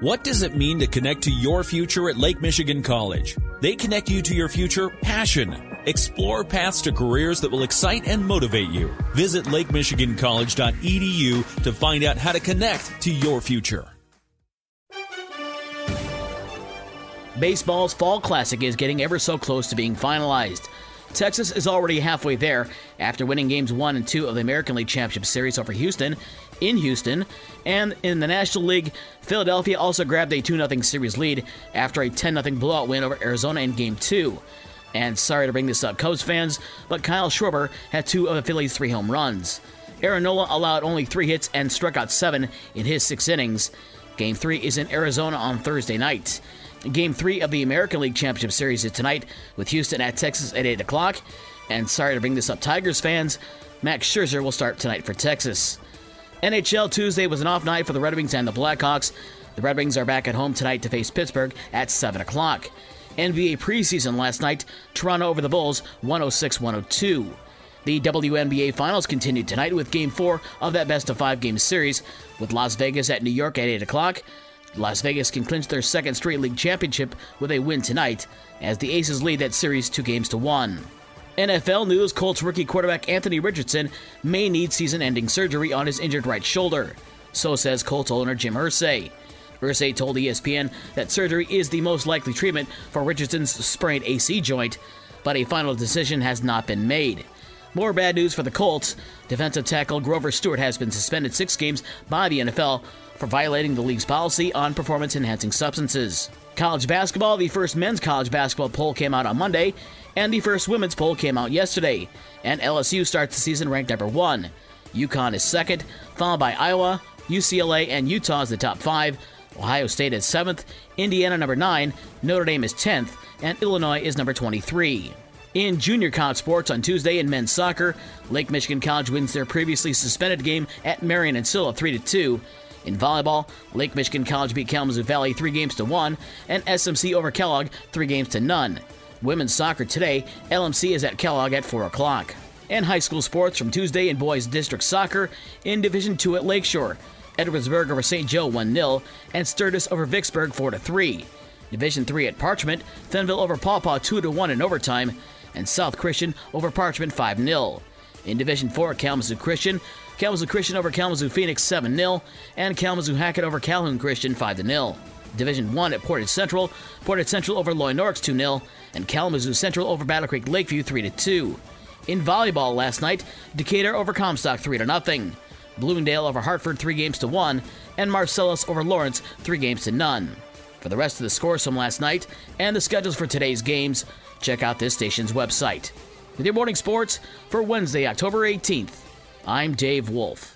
What does it mean to connect to your future at Lake Michigan College? They connect you to your future passion. Explore paths to careers that will excite and motivate you. Visit lakemichigancollege.edu to find out how to connect to your future. Baseball's Fall Classic is getting ever so close to being finalized. Texas is already halfway there after winning games 1 and 2 of the American League Championship Series over Houston in Houston. And in the National League, Philadelphia also grabbed a 2 0 series lead after a 10 0 blowout win over Arizona in Game 2. And sorry to bring this up, Cubs fans, but Kyle Schwarber had two of the Phillies' three home runs. Aaron Nola allowed only three hits and struck out seven in his six innings. Game 3 is in Arizona on Thursday night. Game three of the American League Championship Series is tonight with Houston at Texas at 8 o'clock. And sorry to bring this up, Tigers fans, Max Scherzer will start tonight for Texas. NHL Tuesday was an off night for the Red Wings and the Blackhawks. The Red Wings are back at home tonight to face Pittsburgh at 7 o'clock. NBA preseason last night, Toronto over the Bulls 106 102. The WNBA Finals continued tonight with Game 4 of that best of five game series, with Las Vegas at New York at 8 o'clock. Las Vegas can clinch their second straight league championship with a win tonight, as the Aces lead that series two games to one. NFL news Colts rookie quarterback Anthony Richardson may need season ending surgery on his injured right shoulder. So says Colts owner Jim Irsay. Irsay told ESPN that surgery is the most likely treatment for Richardson's sprained AC joint, but a final decision has not been made. More bad news for the Colts. Defensive tackle Grover Stewart has been suspended six games by the NFL for violating the league's policy on performance enhancing substances. College basketball, the first men's college basketball poll came out on Monday, and the first women's poll came out yesterday. And LSU starts the season ranked number one. UConn is second, followed by Iowa, UCLA, and Utah as the top five. Ohio State is seventh, Indiana number nine, Notre Dame is 10th, and Illinois is number 23. In junior college sports on Tuesday in men's soccer, Lake Michigan College wins their previously suspended game at Marian Ancilla 3 2. In volleyball, Lake Michigan College beat Kalamazoo Valley three games to one, and SMC over Kellogg three games to none. Women's soccer today, LMC is at Kellogg at 4 o'clock. And high school sports from Tuesday in boys district soccer in Division 2 at Lakeshore. Edwardsburg over St. Joe 1 0, and Sturgis over Vicksburg 4 3. Division 3 at Parchment, Fennville over Paw Paw 2 1 in overtime, and South Christian over Parchment 5 0. In Division 4, Kalamazoo Christian, Kalamazoo Christian over Kalamazoo Phoenix 7 0, and Kalamazoo Hackett over Calhoun Christian 5 0. Division 1 at Portage Central, Portage Central over Loy Norrix 2 0, and Kalamazoo Central over Battle Creek Lakeview 3 2. In volleyball last night, Decatur over Comstock 3 0. Bloomingdale over Hartford 3 games to 1, and Marcellus over Lawrence 3 games to none. For the rest of the scores from last night and the schedules for today's games, check out this station's website. With your morning sports for Wednesday, October 18th, I'm Dave Wolf.